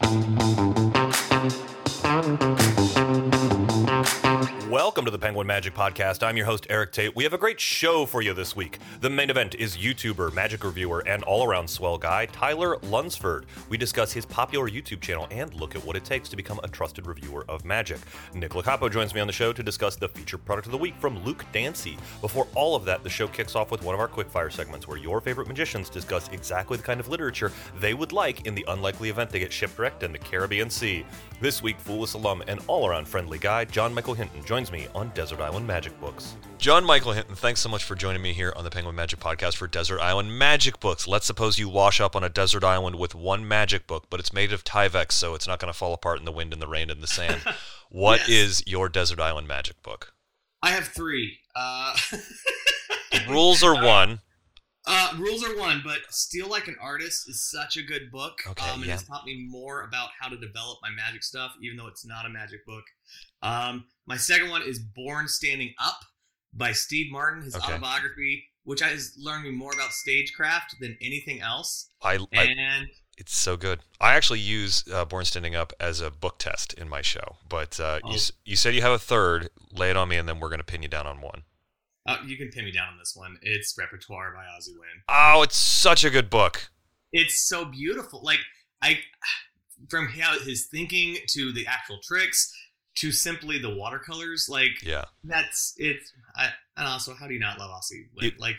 Thank you. Welcome to the Penguin Magic Podcast. I'm your host, Erik Tait. We have a great show for you this week. The main event is YouTuber, magic reviewer, and all around swell guy, Tyler Lunsford. We discuss his popular YouTube channel and look at what it takes to become a trusted reviewer of magic. Nick Locapo joins me on the show to discuss the featured product of the week from Luke Dancy. Before all of that, the show kicks off with one of our quickfire segments where your favorite magicians discuss exactly the kind of literature they would like in the unlikely event they get shipwrecked in the Caribbean Sea. This week, Fool Us alum and all around friendly guy, John Michael Hinton, joins me on Desert Island Magic Books. John Michael Hinton, thanks so much for joining me here on the Penguin Magic Podcast for Desert Island Magic Books. Let's suppose you wash up on a desert island with one magic book, but it's made of Tyvek, so it's not going to fall apart in the wind and the rain and the sand. What Yes. is your Desert Island Magic book? I have three. Uh, rules are one. uh, rules are one, but Steal Like an Artist is such a good book. Okay, um, and yeah. it's taught me more about how to develop my magic stuff, even though it's not a magic book. Um, my second one is Born Standing Up by Steve Martin, his Okay. autobiography, which has learned me more about stagecraft than anything else. I, I And it's so good. I actually use uh, Born Standing Up as a book test in my show, but uh, you Oh. s you said you have a third. Lay it on me, and then we're going to pin you down on one. uh, you can pin me down on this one. It's Repertoire by Asi Wind. Oh, it's such a good book. it's so beautiful. Like I, from how his thinking to the actual tricks to simply the watercolors, like Yeah. that's it's. I and also, how do you not love Asi? Like, It- like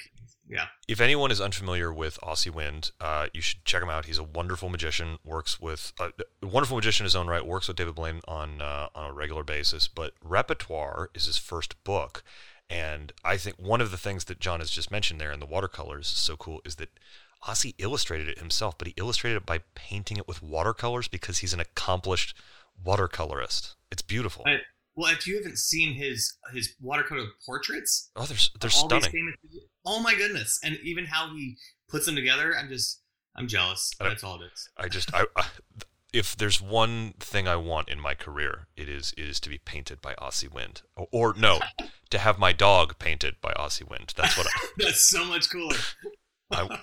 yeah, If anyone is unfamiliar with Asi Wind, uh, you should check him out. He's a wonderful magician. Works with uh, a wonderful magician in his own right. Works with David Blaine on uh, on a regular basis. But Repertoire is his first book, and I think one of the things that John has just mentioned there in the watercolors is so cool is that Asi illustrated it himself, but he illustrated it by painting it with watercolors because he's an accomplished watercolorist. It's beautiful. I- well, if you haven't seen his his watercolor portraits, oh, they're they're stunning. famous- oh my goodness, and even how he puts them together, I'm just I'm jealous. I- That's all it is. I just I, I if there's one thing I want in my career, it is it is to be painted by Asi Wind, or, or no, to have my dog painted by Asi Wind. That's what I. That's so much cooler. I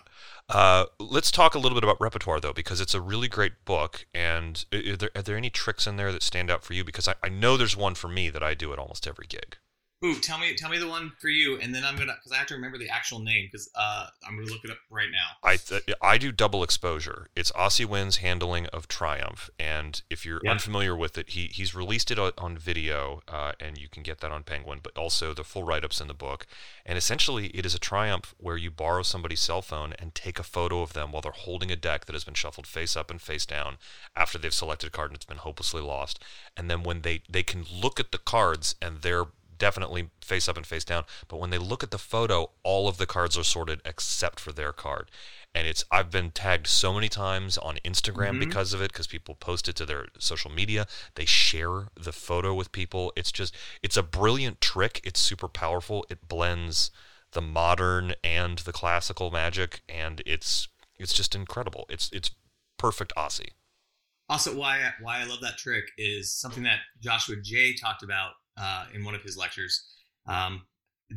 uh, let's talk a little bit about repertoire though, because it's a really great book. And are there, are there any tricks in there that stand out for you? Because I, I know there's one for me that I do at almost every gig. Ooh, tell me, tell me the one for you, and then I'm gonna because I have to remember the actual name because uh, I'm gonna look it up right now. I th- I do double exposure. It's Asi Wind's handling of Triumph, and if you're Yeah. unfamiliar with it, he he's released it o- on video, uh, and you can get that on Penguin, but also the full write-ups in the book. And essentially, it is a Triumph where you borrow somebody's cell phone and take a photo of them while they're holding a deck that has been shuffled face up and face down after they've selected a card and it's been hopelessly lost. And then when they they can look at the cards and they're definitely face up and face down. But when they look at the photo, all of the cards are sorted except for their card. And it's I've been tagged so many times on Instagram Mhm. because of it because people post it to their social media. They share the photo with people. It's just it's a brilliant trick. It's super powerful. It blends the modern and the classical magic and it's it's just incredible. It's it's perfect Asi. Also, why why I love that trick is something that Joshua Jay talked about uh, in one of his lectures. Um,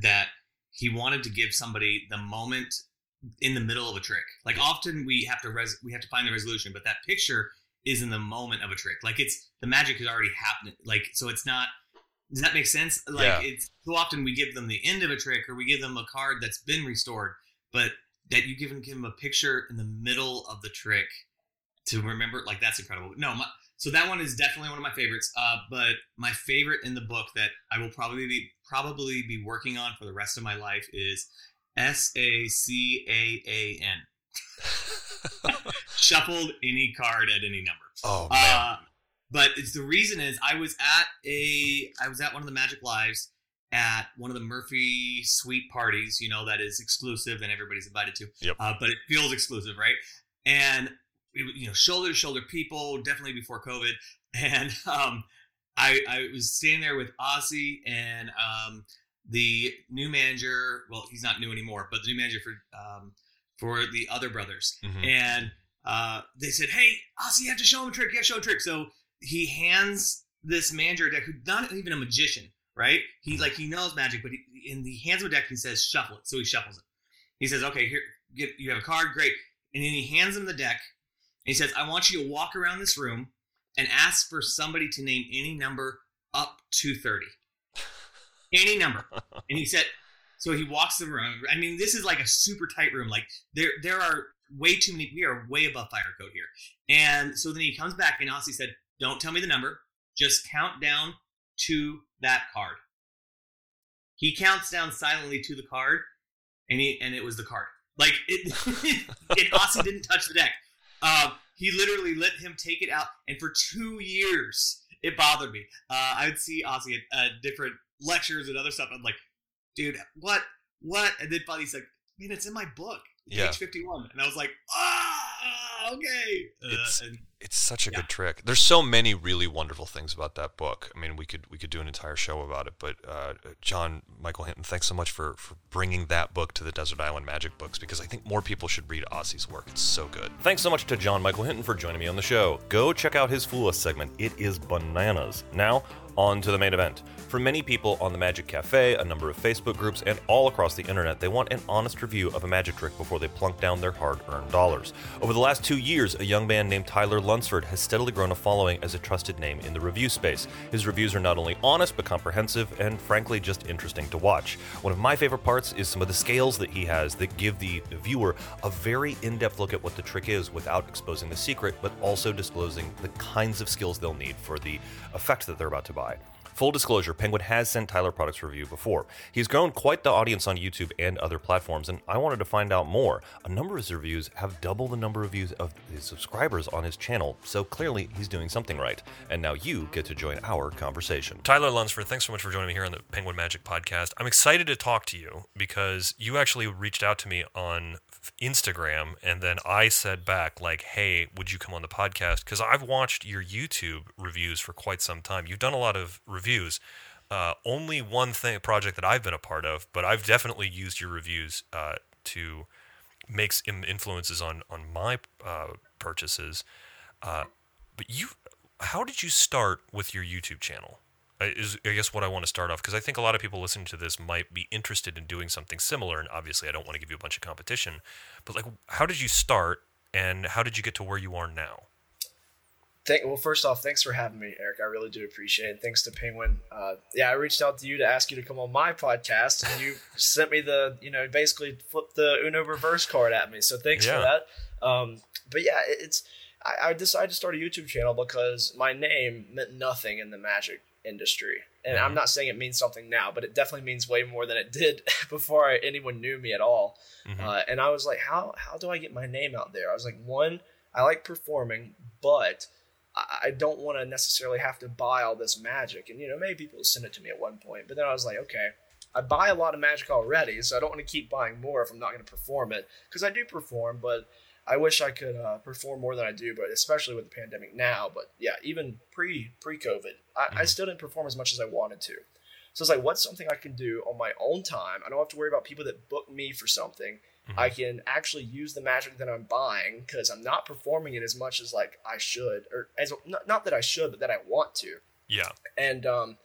that he wanted to give somebody the moment in the middle of a trick. Like often we have to res- we have to find the resolution, but that picture is in the moment of a trick. Like it's the magic is already happening. Like so, it's not. Does that make sense? Like Yeah. it's so often we give them the end of a trick or we give them a card that's been restored, but that you give them give them a picture in the middle of the trick to remember like that's incredible no my, so that one is definitely one of my favorites uh, but my favorite in the book that i will probably be probably be working on for the rest of my life is s-a-c-a-a-n shuffled any card at any number oh man. uh, but it's the reason is I was at a I was at one of the Magic Lives at one of the Murphy Suite parties, you know, that is exclusive and everybody's invited to. Yep. Uh, but it feels exclusive, right? And you know, shoulder to shoulder people, definitely before COVID. And um, I I was standing there with Asi and um, the new manager. Well, he's not new anymore, but the new manager for um, for the other brothers Mhm. and uh, they said, "Hey, Asi, you have to show him a trick. You have to show a trick." So he hands this manager a deck, who's not even a magician, right? He like he knows magic, but he, in the hands of a deck, he says, "Shuffle it." So he shuffles it. He says, "Okay, here, get you have a card, great." And then he hands him the deck, he says, I want you to walk around this room and ask for somebody to name any number up to 30. Any number. and he said, so he walks the room. I mean, this is like a super tight room. Like there, there are way too many. We are way above fire code here. And so then he comes back and Asi said, "Don't tell me the number. Just count down to that card." He counts down silently to the card, and he and it was the card. Like it, and Asi didn't touch the deck. Uh, he literally let him take it out, and for two years it bothered me. Uh, I would see Asi at uh, different lectures and other stuff. I'm like, dude, what, what? And then finally he's like, man, it's in my book, Yeah. page 51, and I was like, ah, okay. Uh, It's- and It's such a Yeah. good trick. There's so many really wonderful things about that book. I mean, we could we could do an entire show about it. But uh, John Michael Hinton, thanks so much for for bringing that book to the Desert Island Magic books because I think more people should read Asi's work. It's so good. Thanks so much to John Michael Hinton for joining me on the show. Go check out his Fool Us segment. It is bananas. Now, on to the main event. For many people on the Magic Cafe, a number of Facebook groups, and all across the internet, they want an honest review of a magic trick before they plunk down their hard earned dollars. Over the last two years, a young man named Tyler Lunsford has steadily grown a following as a trusted name in the review space. His reviews are not only honest, but comprehensive, and frankly, just interesting to watch. One of my favorite parts is some of the scales that he has that give the viewer a very in depth look at what the trick is without exposing the secret, but also disclosing the kinds of skills they'll need for the effect that they're about to buy. Full disclosure, Penguin has sent Tyler products review before. He's grown quite the audience on YouTube and other platforms, and I wanted to find out more. A number of his reviews have double the number of views of his subscribers on his channel, so clearly he's doing something right. And now you get to join our conversation. Tyler Lunsford, thanks so much for joining me here on the Penguin Magic podcast. I'm excited to talk to you because you actually reached out to me on Instagram, and then I said back, like, hey, would you come on the podcast? Because I've watched your YouTube reviews for quite some time. You've done a lot of reviews. Uh, only one thing project that I've been a part of, but I've definitely used your reviews uh, to make influences on on my uh, purchases. Uh, but you, how did you start with your YouTube channel? Uh, Is I guess what I want to start off because I think a lot of people listening to this might be interested in doing something similar, and obviously I don't want to give you a bunch of competition. But like, how did you start, and how did you get to where you are now? Thank, well, first off, thanks for having me, Erik. I really do appreciate it. Thanks to Penguin. Uh, yeah, I reached out to you to ask you to come on my podcast, and you sent me the, you know, basically flipped the Uno reverse card at me. So thanks Yeah. for that. Um, but yeah, it- it's I, I decided to start a YouTube channel because my name meant nothing in the magic industry, and I'm Mhm. not saying it means something now, but it definitely means way more than it did before anyone knew me at all. Mhm. Uh, and I was like, how how do I get my name out there? I was like, one, I like performing, but I I don't want to necessarily have to buy all this magic. And you know, maybe people send it to me at one point, but then I was like, okay, I buy a lot of magic already, so I don't want to keep buying more if I'm not going to perform it because I do perform, but I wish I could uh, perform more than I do, but especially with the pandemic now. But yeah, even pre pre COVID, I, I Mhm. still didn't perform as much as I wanted to. So it's like, what's something I can do on my own time? I don't have to worry about people that book me for something. Mhm. I can actually use the magic that I'm buying because I'm not performing it as much as like I should, or as not, not that I should, but that I want to. Yeah, And um,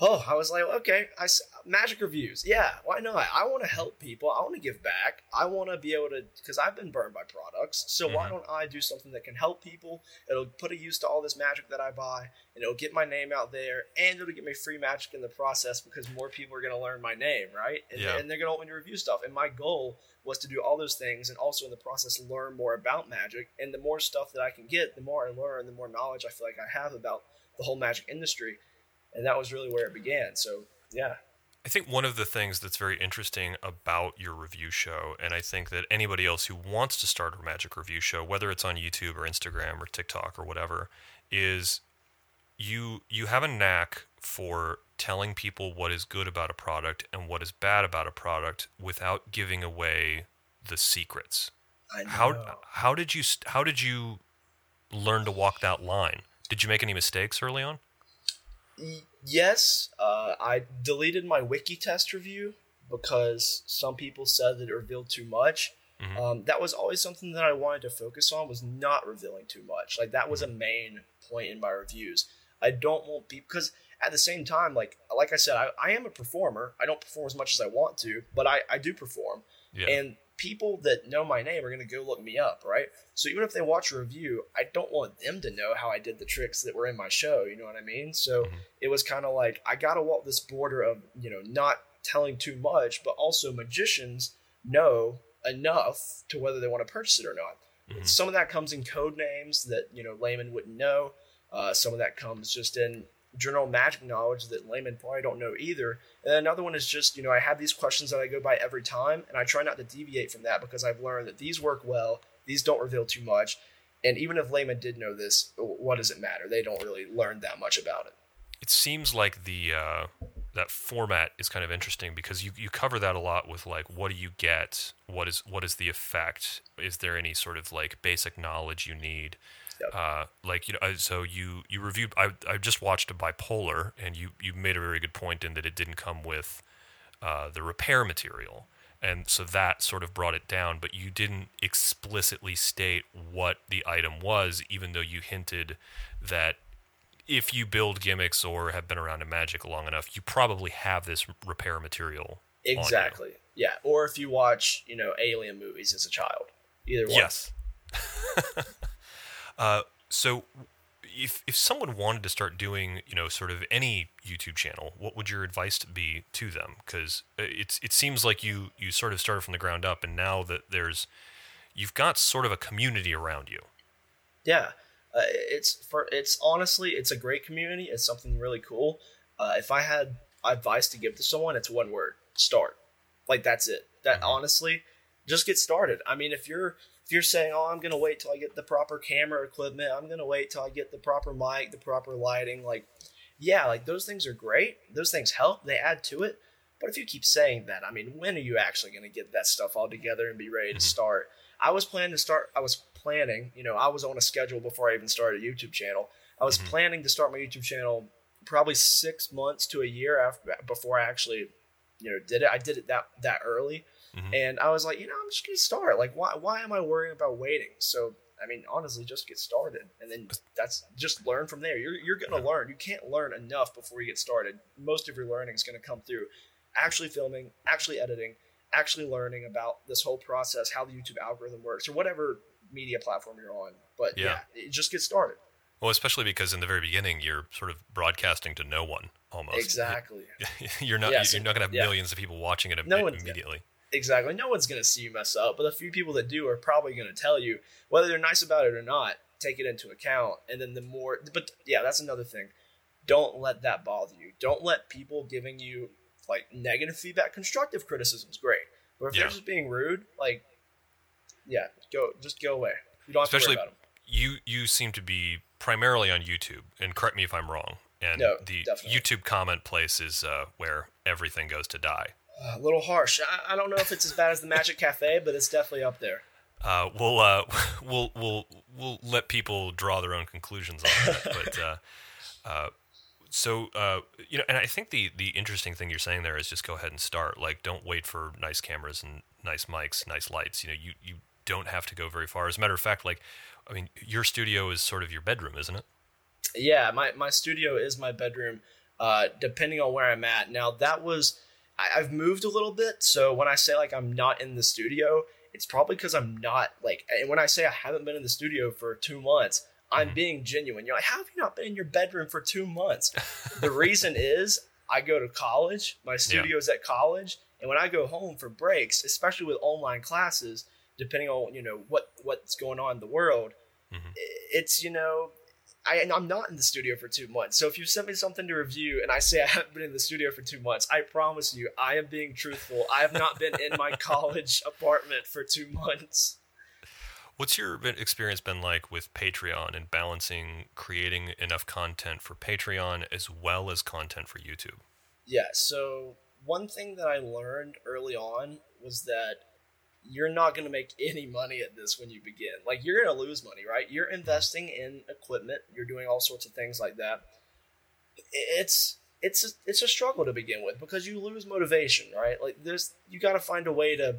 oh, I was like, okay, I magic reviews, yeah, why not? I want to help people. I want to give back. I want to be able to because I've been burned by products. So why Mhm. don't I do something that can help people? It'll put a use to all this magic that I buy, and it'll get my name out there, and it'll get me free magic in the process because more people are going to learn my name, right? And, Yeah. and they're going to want me to review stuff. And my goal was to do all those things, and also in the process learn more about magic. And the more stuff that I can get, the more I learn, the more knowledge I feel like I have about the whole magic industry and that was really where it began. So yeah, I think one of the things that's very interesting about your review show, and I think that anybody else who wants to start a magic review show, whether it's on YouTube or Instagram or TikTok or whatever, is you you have a knack for telling people what is good about a product and what is bad about a product without giving away the secrets. I know. How how did you how did you learn to walk that line? Did you make any mistakes early on? Yes, uh, I deleted my Wikitest review because some people said that it revealed too much. Mhm. Um, that was always something that I wanted to focus on was not revealing too much. Like that was a main point in my reviews. I don't want people because at the same time, like like I said, I, I am a performer. I don't perform as much as I want to, but I, I do perform. Yeah. And people that know my name are going to go look me up, right? So even if they watch a review, I don't want them to know how I did the tricks that were in my show. You know what I mean? So mm-hmm. it was kind of like I got to walk this border of you know not telling too much, but also magicians know enough to whether they want to purchase it or not. Mm-hmm. Some of that comes in code names that you know laymen wouldn't know. Uh, some of that comes just in general magic knowledge that laymen probably don't know either. And another one is just, you know, I have these questions that I go by every time, and I try not to deviate from that because I've learned that these work well, these don't reveal too much. And even if laymen did know this, what does it matter? They don't really learn that much about it. It seems like the uh, that format is kind of interesting because you, you cover that a lot with like what do you get, what is what is the effect, is there any sort of like basic knowledge you need, Yep. Uh, like you know, so you you reviewed. I I just watched a bipolar, and you you made a very good point in that it didn't come with uh, the repair material, and so that sort of brought it down. But you didn't explicitly state what the item was, even though you hinted that if you build gimmicks or have been around in Magic long enough, you probably have this repair material. Exactly. Yeah. Or if you watch, you know, alien movies as a child. Either one. Yes. Uh, so if if someone wanted to start doing you know sort of any YouTube channel, what would your advice be to them? Because uh, it's it seems like you you sort of started from the ground up, and now that there's you've got sort of a community around you. Yeah, uh, it's for it's honestly it's a great community. It's something really cool. Uh, if I had advice to give to someone, it's one word: start. Like that's it. That mm-hmm. honestly, just get started. I mean, if you're if you're saying, "Oh, I'm going to wait till I get the proper camera equipment. I'm going to wait till I get the proper mic, the proper lighting," like yeah, like those things are great. Those things help. They add to it. But if you keep saying that, I mean, when are you actually going to get that stuff all together and be ready to mm-hmm. start? I was planning to start. I was planning. You know, I was on a schedule before I even started a YouTube channel. I was mm-hmm. planning to start my YouTube channel probably six months to a year after before I actually, you know, did it. I did it that that early. Mm-hmm. And I was like, you know, I'm just gonna start. Like, why why am I worrying about waiting? So I mean, honestly, just get started, and then that's just learn from there. You're you're gonna learn. You can't learn enough before you get started. Most of your learning is gonna come through actually filming, actually editing, actually learning about this whole process, how the YouTube algorithm works, or whatever media platform you're on. But yeah, yeah just get started. Well, especially because in the very beginning, you're sort of broadcasting to no one almost. Exactly. You're not. You're not going to have yeah. millions of people watching it no immediately. Exactly. No one's going to see you mess up, but the few people that do are probably going to tell you whether they're nice about it or not. Take it into account, and then the more. But yeah, that's another thing. Don't let that bother you. Don't let people giving you like negative feedback. Constructive criticism is great, but if yeah. they're just being rude, like, yeah, go just go away. You don't have Especially, to worry about them. You you seem to be primarily on YouTube, and correct me if I'm wrong. And no, the definitely. YouTube comment place is uh, where everything goes to die a little harsh. I, I, don't know if it's as bad as the Magic Cafe, but it's definitely up there. Uh, we'll uh, we'll we'll we'll let people draw their own conclusions on that. but uh, uh, so uh, you know, and I think the the interesting thing you're saying there is just go ahead and start. Like, don't wait for nice cameras and nice mics, nice lights. You know, you you don't have to go very far. As a matter of fact, like, I mean, your studio is sort of your bedroom, isn't it? Yeah, my my studio is my bedroom. Uh, depending on where I'm at. Now that was I, have moved a little bit. So when I say like I'm not in the studio, it's probably because I'm not like. And when I say I haven't been in the studio for two months, I'm mm-hmm. being genuine. You're like, how have you not been in your bedroom for two months? the reason is I go to college. My studio's yeah. at college, and when I go home for breaks, especially with online classes, depending on you know what what's going on in the world, mm-hmm. it's you know I, I'm not in the studio for two months. So if you send me something to review and I say I haven't been in the studio for two months, I promise you I am being truthful. I have not been in my college apartment for two months. What's your experience been like with Patreon and balancing creating enough content for Patreon as well as content for YouTube? Yeah, so one thing that I learned early on was that you're not going to make any money at this when you begin. Like you're going to lose money, right? You're investing in equipment, you're doing all sorts of things like that. It's it's a, it's a struggle to begin with because you lose motivation, right? Like there's you got to find a way to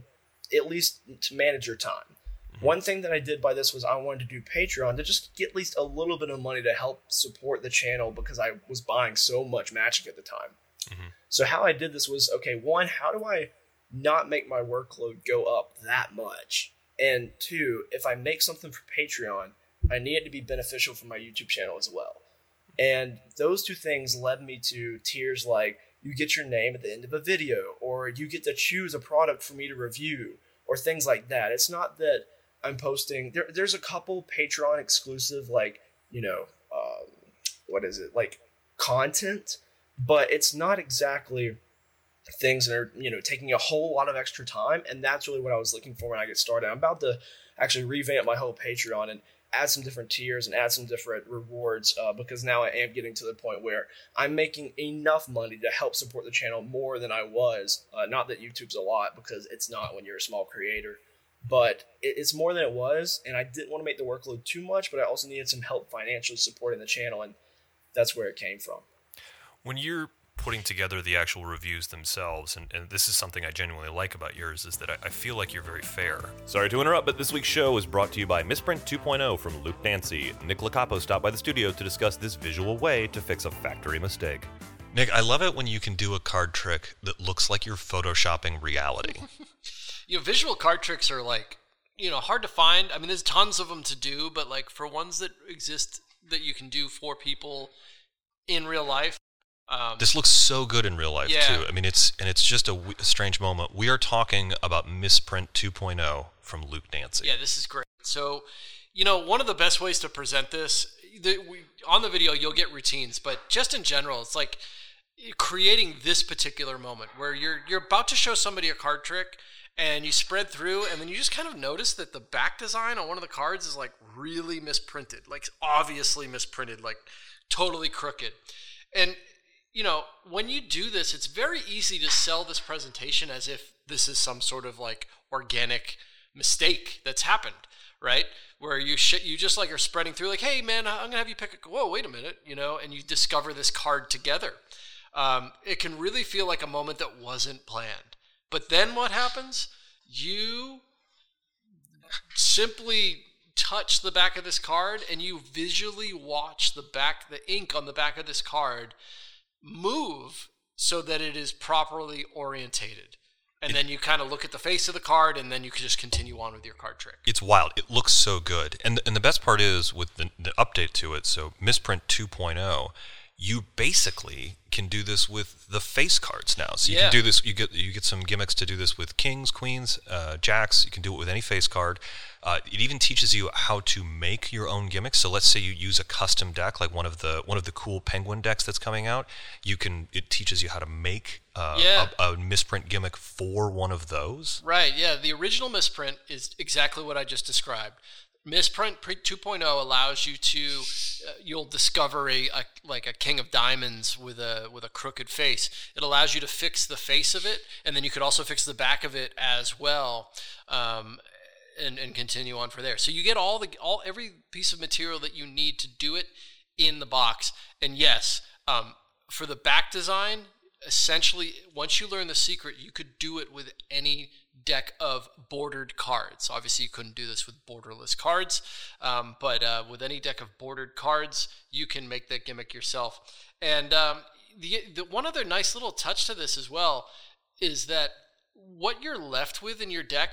at least to manage your time. Mm-hmm. One thing that I did by this was I wanted to do Patreon to just get at least a little bit of money to help support the channel because I was buying so much Magic at the time. Mm-hmm. So how I did this was okay. One, how do I not make my workload go up that much. And two, if I make something for Patreon, I need it to be beneficial for my YouTube channel as well. And those two things led me to tiers like you get your name at the end of a video, or you get to choose a product for me to review, or things like that. It's not that I'm posting. There, there's a couple Patreon exclusive, like you know, um, what is it, like content, but it's not exactly things that are you know taking a whole lot of extra time, and that's really what I was looking for when I get started. I'm about to actually revamp my whole Patreon and add some different tiers and add some different rewards uh, because now I am getting to the point where I'm making enough money to help support the channel more than I was. Uh, not that YouTube's a lot because it's not when you're a small creator, but it's more than it was. And I didn't want to make the workload too much, but I also needed some help financially supporting the channel, and that's where it came from. When you're putting together the actual reviews themselves, and, and this is something I genuinely like about yours, is that I, I, feel like you're very fair. Sorry to interrupt, but this week's show is brought to you by Misprint 2.0 from Luke Dancy. Nick Locapo stopped by the studio to discuss this visual way to fix a factory mistake. Nick, I love it when you can do a card trick that looks like you're photoshopping reality. you know, visual card tricks are like, you know, hard to find. I mean, there's tons of them to do, but like for ones that exist that you can do for people in real life, um, this looks so good in real life yeah. too. I mean, it's and it's just a, w- a strange moment. We are talking about Misprint 2.0 from Luke Dancy. Yeah, this is great. So, you know, one of the best ways to present this the, we, on the video, you'll get routines, but just in general, it's like creating this particular moment where you're you're about to show somebody a card trick and you spread through and then you just kind of notice that the back design on one of the cards is like really misprinted like obviously misprinted like totally crooked and you know, when you do this, it's very easy to sell this presentation as if this is some sort of like organic mistake that's happened, right? Where you sh- you just like are spreading through, like, hey man, I'm gonna have you pick a whoa, wait a minute, you know, and you discover this card together. Um, it can really feel like a moment that wasn't planned. But then what happens? You simply touch the back of this card and you visually watch the back, the ink on the back of this card move so that it is properly orientated. And it, then you kind of look at the face of the card, and then you can just continue on with your card trick. It's wild. It looks so good, and and the best part is with the, the update to it. So Misprint 2.0, you basically can do this with the face cards now. So you yeah. can do this. You get you get some gimmicks to do this with kings, queens, uh, jacks. You can do it with any face card. Uh, it even teaches you how to make your own gimmicks. So let's say you use a custom deck, like one of the one of the cool penguin decks that's coming out. You can it teaches you how to make uh, yeah. a, a, misprint gimmick for one of those. Right. Yeah. The original misprint is exactly what I just described. Misprint 2.0 allows you to uh, you'll discover a, a, like a king of diamonds with a with a crooked face. It allows you to fix the face of it, and then you could also fix the back of it as well. Um, and, and continue on for there. So you get all the all every piece of material that you need to do it in the box. And yes, um, for the back design, essentially once you learn the secret, you could do it with any deck of bordered cards. Obviously, you couldn't do this with borderless cards, um, but uh, with any deck of bordered cards, you can make that gimmick yourself. And um, the, the one other nice little touch to this as well is that what you're left with in your deck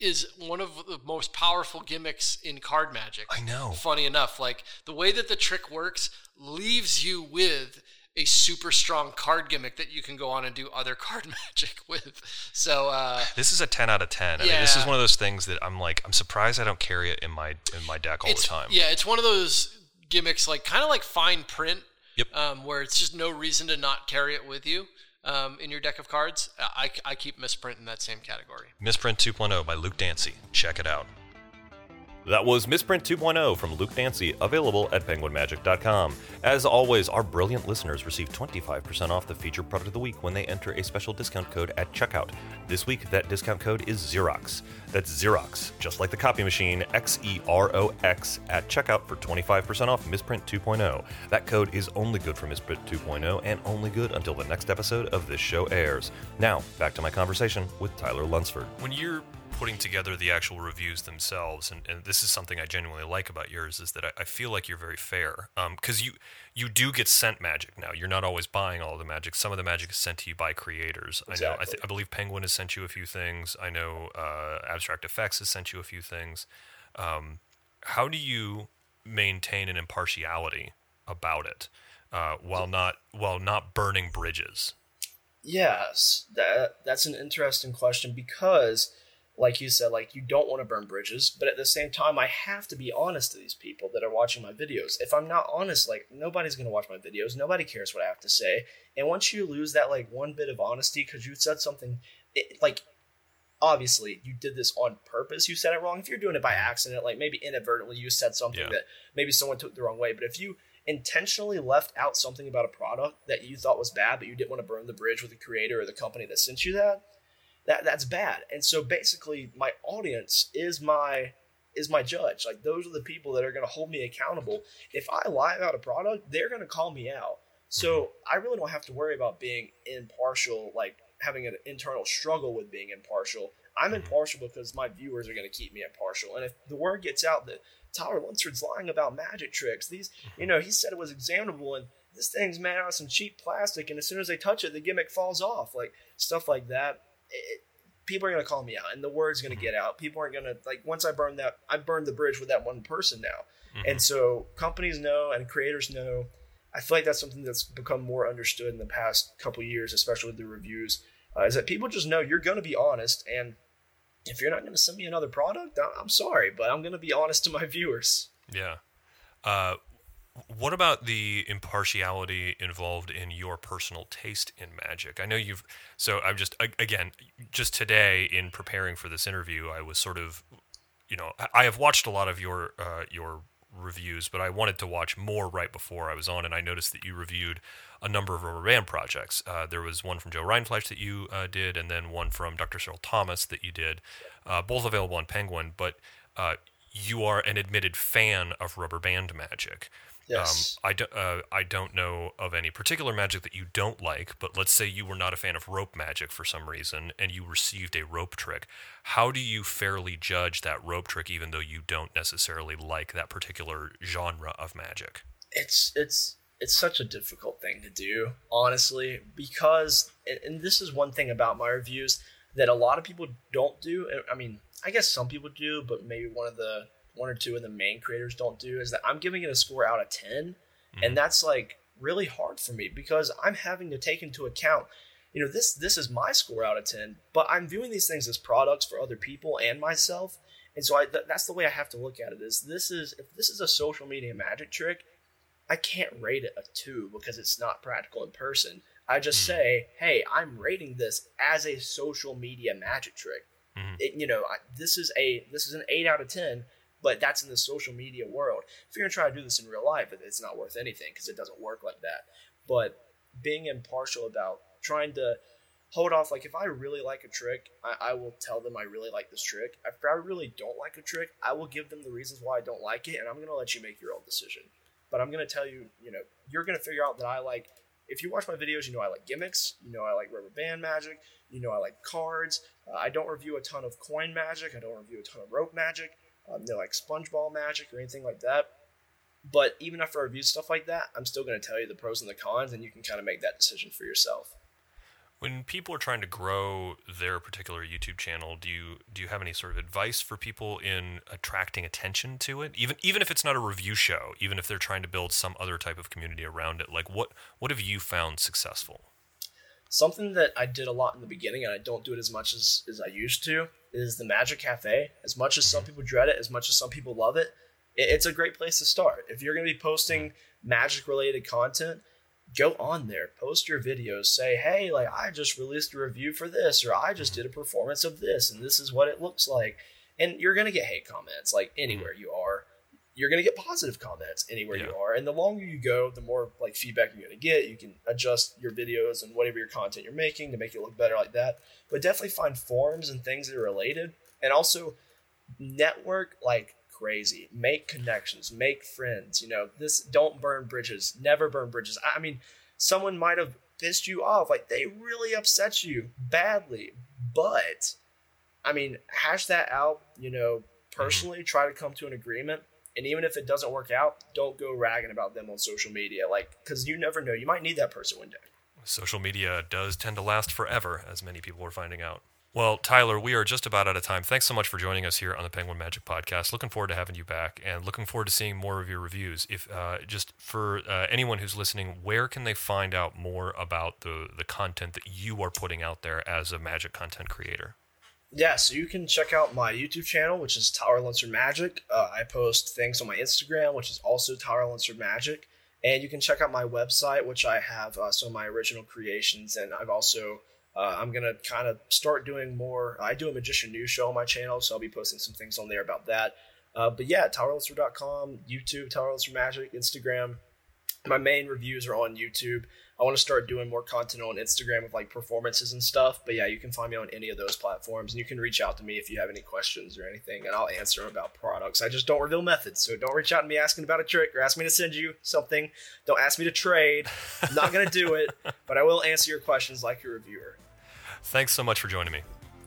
is one of the most powerful gimmicks in card magic. I know. Funny enough, like the way that the trick works leaves you with a super strong card gimmick that you can go on and do other card magic with. So uh, this is a ten out of ten. I mean, this is one of those things that I'm like, I'm surprised I don't carry it in my in my deck all it's, the time. Yeah, it's one of those gimmicks, like kind of like fine print. Yep. Um, where it's just no reason to not carry it with you um, in your deck of cards. I, I keep Misprint in that same category. Misprint 2.0 by Luke Dancy. Check it out. That was Misprint 2.0 from Luke Dancy, available at penguinmagic.com. As always, our brilliant listeners receive 25% off the featured product of the week when they enter a special discount code at checkout. This week, that discount code is Xerox. That's Xerox, just like the copy machine, X E R O X, at checkout for 25% off Misprint 2.0. That code is only good for Misprint 2.0 and only good until the next episode of this show airs. Now, back to my conversation with Tyler Lunsford. When you're putting together the actual reviews themselves, and, and this is something I genuinely like about yours, is that I, I feel like you're very fair. Because um, you you do get sent magic now. You're not always buying all the magic. Some of the magic is sent to you by creators. Exactly. I know. I, th- I believe Penguin has sent you a few things. I know uh, Abstract Effects has sent you a few things. Um, how do you maintain an impartiality about it uh, while not while not burning bridges? Yes, that that's an interesting question because like you said, like you don't want to burn bridges, but at the same time, I have to be honest to these people that are watching my videos. If I'm not honest, like nobody's gonna watch my videos. Nobody cares what I have to say. And once you lose that like one bit of honesty because you said something, it, like obviously you did this on purpose. You said it wrong. If you're doing it by accident, like maybe inadvertently you said something yeah. that maybe someone took the wrong way. But if you intentionally left out something about a product that you thought was bad, but you didn't want to burn the bridge with the creator or the company that sent you that that that's bad. And so basically, my audience is my is my judge. Like those are the people that are going to hold me accountable. If I lie about a product, they're going to call me out. So I really don't have to worry about being impartial, like having an internal struggle with being impartial. I'm impartial because my viewers are going to keep me impartial. And if the word gets out that Tyler Lunsford's lying about magic tricks, these, you know, he said it was examinable and this thing's made out of some cheap plastic, and as soon as they touch it, the gimmick falls off, like stuff like that it, people are going to call me out and the word's going to get out. People aren't going to like once I burn that I burned the bridge with that one person now. Mm-hmm. And so companies know and creators know. I feel like that's something that's become more understood in the past couple years, especially with the reviews, uh, is that people just know you're going to be honest. And if you're not going to send me another product, I'm sorry, but I'm going to be honest to my viewers. Yeah. Uh, what about the impartiality involved in your personal taste in magic? I know you've. So I'm just again, just today in preparing for this interview, I was sort of, you know, I have watched a lot of your uh, your reviews, but I wanted to watch more right before I was on, and I noticed that you reviewed a number of rubber band projects. Uh, there was one from Joe Rindfleisch that you uh, did, and then one from Dr. Cyril Thomas that you did, uh, both available on Penguin. But uh, you are an admitted fan of rubber band magic. Yes. Um, I, do, uh, I don't know of any particular magic that you don't like, but let's say you were not a fan of rope magic for some reason and you received a rope trick. How do you fairly judge that rope trick even though you don't necessarily like that particular genre of magic? It's it's it's such a difficult thing to do, honestly, because and this is one thing about my reviews that a lot of people don't do. I mean, I guess some people do, but maybe one of the one or two of the main creators don't do is that I'm giving it a score out of 10. Mm-hmm. And that's like really hard for me because I'm having to take into account, you know, this this is my score out of 10, but I'm viewing these things as products for other people and myself. And so I, th- that's the way I have to look at it is this is if this is a social media magic trick, I can't rate it a 2 because it's not practical in person. I just mm-hmm. say, "Hey, I'm rating this as a social media magic trick." Mm-hmm. It, you know, I, this is a this is an 8 out of 10 but that's in the social media world. If you're gonna try to do this in real life, it's not worth anything because it doesn't work like that. But being impartial about trying to hold off, like if I really like a trick, I, I will tell them I really like this trick. If I really don't like a trick, I will give them the reasons why I don't like it, and I'm gonna let you make your own decision. But I'm gonna tell you, you know, you're gonna figure out that I like. If you watch my videos, you know I like gimmicks. You know I like rubber band magic. You know I like cards. Uh, I don't review a ton of coin magic. I don't review a ton of rope magic um, no like SpongeBall magic or anything like that. But even after I review stuff like that, I'm still going to tell you the pros and the cons, and you can kind of make that decision for yourself. When people are trying to grow their particular YouTube channel, do you do you have any sort of advice for people in attracting attention to it? Even even if it's not a review show, even if they're trying to build some other type of community around it, like what what have you found successful? Something that I did a lot in the beginning, and I don't do it as much as, as I used to, is the Magic Cafe. As much as some people dread it, as much as some people love it, it's a great place to start. If you're going to be posting magic related content, go on there, post your videos, say, hey, like I just released a review for this, or I just did a performance of this, and this is what it looks like. And you're going to get hate comments like anywhere you are you're going to get positive comments anywhere yeah. you are. And the longer you go, the more like feedback you're going to get. You can adjust your videos and whatever your content you're making to make it look better like that. But definitely find forums and things that are related. And also network like crazy. Make connections, make friends. You know, this don't burn bridges. Never burn bridges. I mean, someone might have pissed you off. Like they really upset you badly. But I mean, hash that out. You know, mm-hmm. personally, try to come to an agreement. And even if it doesn't work out, don't go ragging about them on social media, like because you never know. You might need that person one day. Social media does tend to last forever, as many people are finding out. Well, Tyler, we are just about out of time. Thanks so much for joining us here on the Penguin Magic Podcast. Looking forward to having you back, and looking forward to seeing more of your reviews. If uh, just for uh, anyone who's listening, where can they find out more about the the content that you are putting out there as a Magic content creator? Yeah, so you can check out my YouTube channel, which is Tyler Lunsford Magic. Uh, I post things on my Instagram, which is also Tyler Lunsford Magic. And you can check out my website, which I have uh, some of my original creations. And I've also, uh, I'm going to kind of start doing more. I do a Magician News show on my channel, so I'll be posting some things on there about that. Uh, but yeah, tylerlunsford.com, YouTube, Tyler Lunsford Magic, Instagram. My main reviews are on YouTube. I want to start doing more content on Instagram with like performances and stuff. But yeah, you can find me on any of those platforms, and you can reach out to me if you have any questions or anything, and I'll answer them about products. I just don't reveal methods, so don't reach out to me asking about a trick or ask me to send you something. Don't ask me to trade. I'm not gonna do it, but I will answer your questions like your reviewer. Thanks so much for joining me.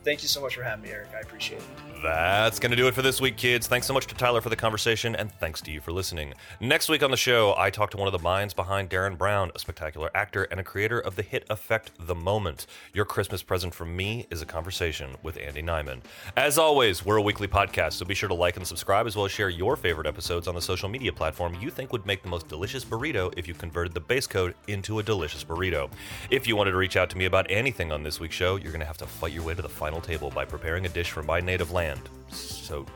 Thank you so much for having me, Erik. I appreciate it. That's going to do it for this week, kids. Thanks so much to Tyler for the conversation, and thanks to you for listening. Next week on the show, I talk to one of the minds behind Derren Brown, a spectacular actor and a creator of the hit effect The Moment. Your Christmas present from me is a conversation with Andy Nyman. As always, we're a weekly podcast, so be sure to like and subscribe, as well as share your favorite episodes on the social media platform you think would make the most delicious burrito if you converted the base code into a delicious burrito. If you wanted to reach out to me about anything on this week's show, you're going to have to fight your way to the final table by preparing a dish from my native land. So,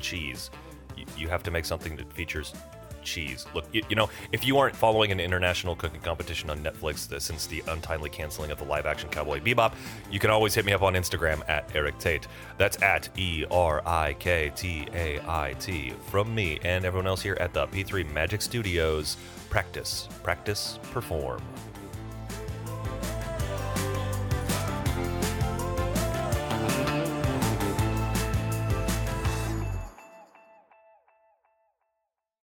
cheese. You, you have to make something that features cheese. Look, you, you, know, if you aren't following an international cooking competition on Netflix uh, since the untimely canceling of the live action Cowboy Bebop, you can always hit me up on Instagram at Erik Tait. That's at E R I K T A I T. From me and everyone else here at the P3 Magic Studios, practice, practice, perform.